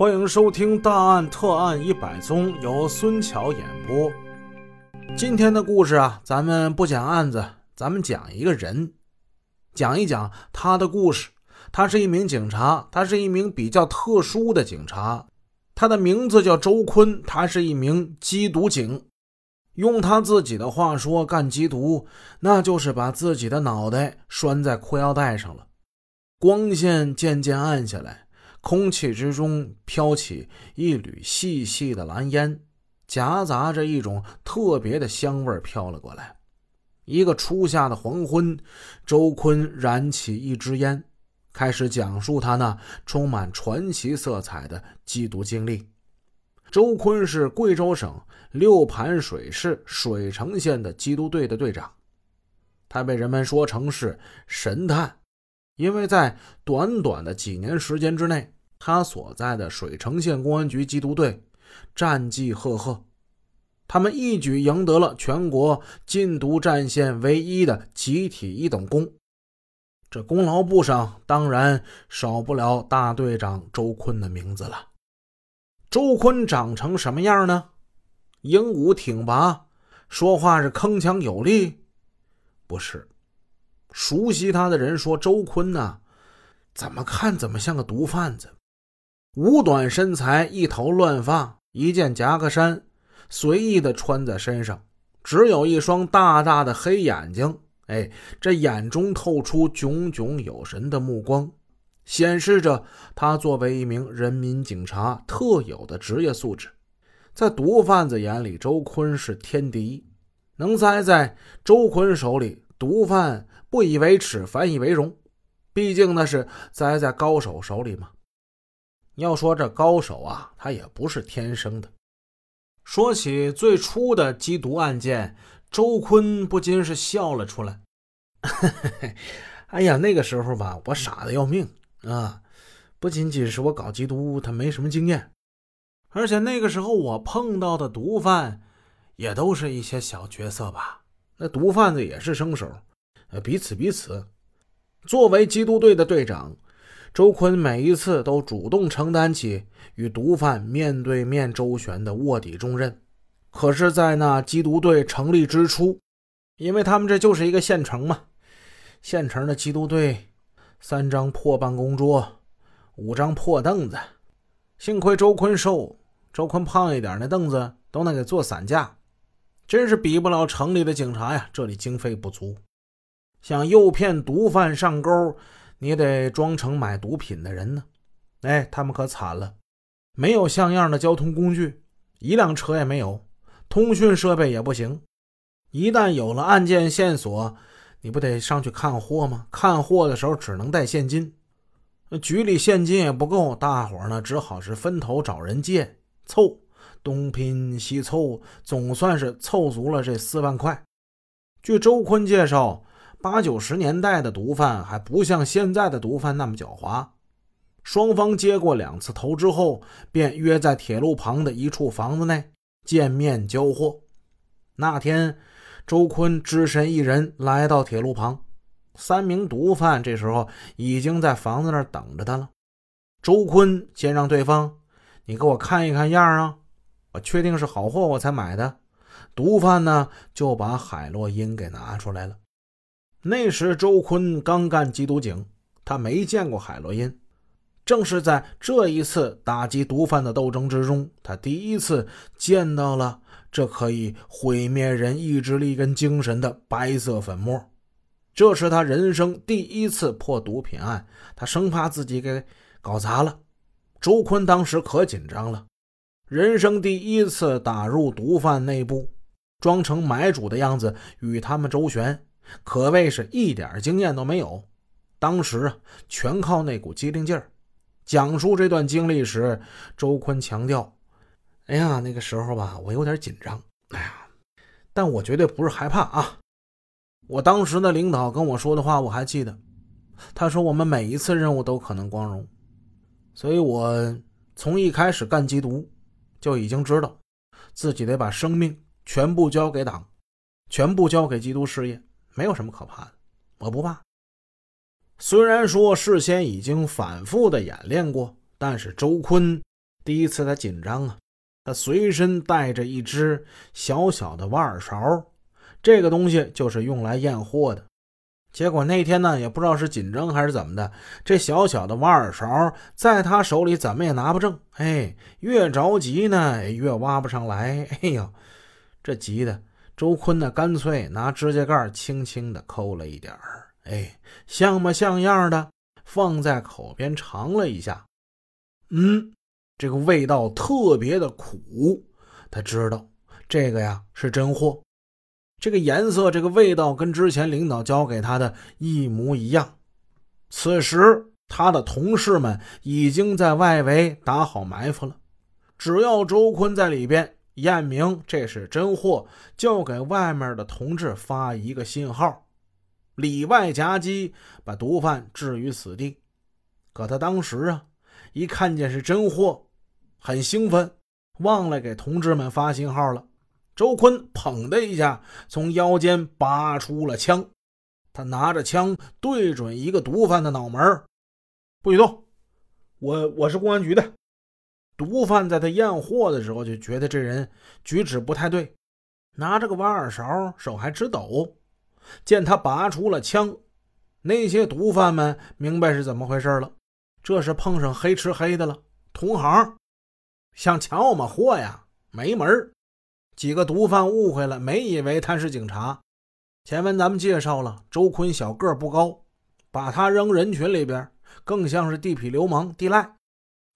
欢迎收听《大案特案一百宗》，由孙桥演播。今天的故事啊，咱们不讲案子，咱们讲一个人，讲一讲他的故事。他是一名警察，他是一名比较特殊的警察。他的名字叫周坤，他是一名缉毒警。用他自己的话说，干缉毒那就是把自己的脑袋拴在裤腰带上了。光线渐渐暗下来，空气之中飘起一缕细细的蓝烟，夹杂着一种特别的香味飘了过来。一个初夏的黄昏，周坤燃起一支烟，开始讲述他那充满传奇色彩的缉毒经历。周坤是贵州省六盘水市水城县的缉毒队的队长，他被人们说成是神探。因为在短短的几年时间之内，他所在的水城县公安局缉毒队战绩赫赫，他们一举赢得了全国禁毒战线唯一的集体一等功。这功劳簿上当然少不了大队长周坤的名字了。周坤长成什么样呢？英武挺拔，说话是铿锵有力，不是。熟悉他的人说：“周坤呐，怎么看怎么像个毒贩子。五短身材，一头乱发，一件夹克衫随意的穿在身上，只有一双大大的黑眼睛。哎，这眼中透出炯炯有神的目光，显示着他作为一名人民警察特有的职业素质。在毒贩子眼里，周坤是天敌。能栽在周坤手里，毒贩。”不以为耻，反以为荣。毕竟那是栽在高手手里嘛。要说这高手啊，他也不是天生的。说起最初的缉毒案件，周坤不禁是笑了出来。哎呀，那个时候吧，我傻的要命啊！不仅仅是我搞缉毒，他没什么经验，而且那个时候我碰到的毒贩也都是一些小角色吧。那毒贩子也是生手。呃，彼此彼此。作为缉毒队的队长，周坤每一次都主动承担起与毒贩面对面周旋的卧底重任。可是，在那缉毒队成立之初，因为他们这就是一个县城嘛，县城的缉毒队，三张破办公桌，五张破凳子。幸亏周坤瘦，周坤胖一点，那凳子都能给做散架，真是比不了城里的警察呀。这里经费不足。想诱骗毒贩上钩，你得装成买毒品的人呢。哎，他们可惨了，没有像样的交通工具，一辆车也没有，通讯设备也不行。一旦有了案件线索，你不得上去看货吗？看货的时候只能带现金，那局里现金也不够，大伙呢只好是分头找人借凑，东拼西凑，总算是凑足了这四万块。据周坤介绍。八九十年代的毒贩还不像现在的毒贩那么狡猾。双方接过两次头之后，便约在铁路旁的一处房子内见面交货。那天，周坤只身一人来到铁路旁，三名毒贩这时候已经在房子那儿等着他了。周坤先让对方：“你给我看一看样啊，我确定是好货我才买的。”毒贩呢就把海洛因给拿出来了。那时周坤刚干缉毒警，他没见过海洛因。正是在这一次打击毒贩的斗争之中，他第一次见到了这可以毁灭人意志力跟精神的白色粉末。这是他人生第一次破毒品案，他生怕自己给搞砸了。周坤当时可紧张了，人生第一次打入毒贩内部，装成买主的样子与他们周旋。可谓是一点经验都没有，当时啊，全靠那股机灵劲儿。讲述这段经历时，周坤强调：“哎呀，那个时候吧，我有点紧张。哎呀，但我绝对不是害怕啊！我当时的领导跟我说的话，我还记得。他说我们每一次任务都可能光荣，所以我从一开始干缉毒，就已经知道自己得把生命全部交给党，全部交给缉毒事业。”没有什么可怕的，我不怕。虽然说事先已经反复的演练过，但是周坤第一次他紧张啊，他随身带着一只小小的挖耳勺，这个东西就是用来验货的。结果那天呢，也不知道是紧张还是怎么的，这小小的挖耳勺在他手里怎么也拿不正。哎，越着急呢，越挖不上来。哎呦，这急的周坤呢，干脆拿指甲盖轻轻的抠了一点儿。哎，像模像样的放在口边尝了一下，嗯，这个味道特别的苦。他知道这个呀是真货。这个颜色，这个味道跟之前领导教给他的一模一样。此时，他的同事们已经在外围打好埋伏了。只要周坤在里边验明这是真货，就给外面的同志发一个信号，里外夹击，把毒贩置于死地。可他当时啊，一看见是真货，很兴奋，忘了给同志们发信号了。周坤砰的一下从腰间拔出了枪，他拿着枪对准一个毒贩的脑门不许动！我我是公安局的。毒贩在他验货的时候就觉得这人举止不太对，拿着个挖耳勺，手还直抖。见他拔出了枪，那些毒贩们明白是怎么回事了，这是碰上黑吃黑的了。同行想抢我们货呀，没门几个毒贩误会了，没以为他是警察。前文咱们介绍了，周坤小个不高，把他扔人群里边，更像是地痞流氓地赖。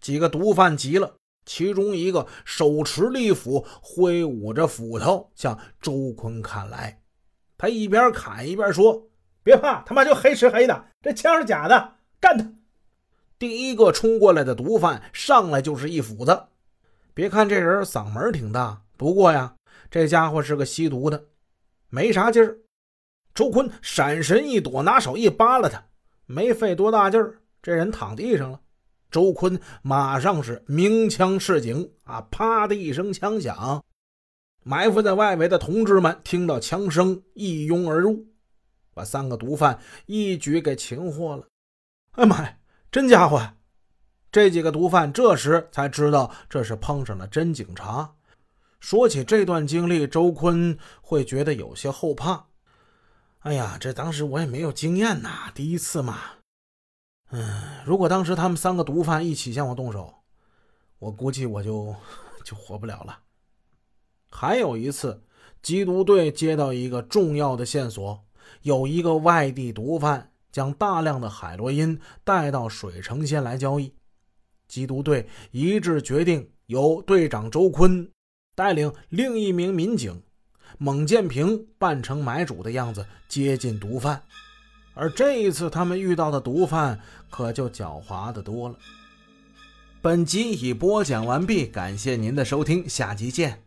几个毒贩急了，其中一个手持利斧，挥舞着斧头向周坤砍来。他一边砍一边说：“别怕，他妈就黑吃黑的，这枪是假的，干他！”第一个冲过来的毒贩上来就是一斧子。别看这人嗓门挺大。不过呀，这家伙是个吸毒的，没啥劲儿。周坤闪身一躲，拿手一扒拉他，没费多大劲儿，这人躺地上了。周坤马上是鸣枪示警啊！啪的一声枪响，埋伏在外围的同志们听到枪声，一拥而入，把三个毒贩一举给擒获了。哎妈呀，真家伙！这几个毒贩这时才知道这是碰上了真警察。说起这段经历，周坤会觉得有些后怕。哎呀，这当时我也没有经验呐，第一次嘛。嗯，如果当时他们三个毒贩一起向我动手，我估计我就 就活不了了。还有一次，缉毒队接到一个重要的线索，有一个外地毒贩将大量的海洛因带到水城县来交易。缉毒队一致决定由队长周坤。带领另一名民警孟建平扮成买主的样子接近毒贩，而这一次他们遇到的毒贩可就狡猾的多了。本集已播讲完毕，感谢您的收听，下集见。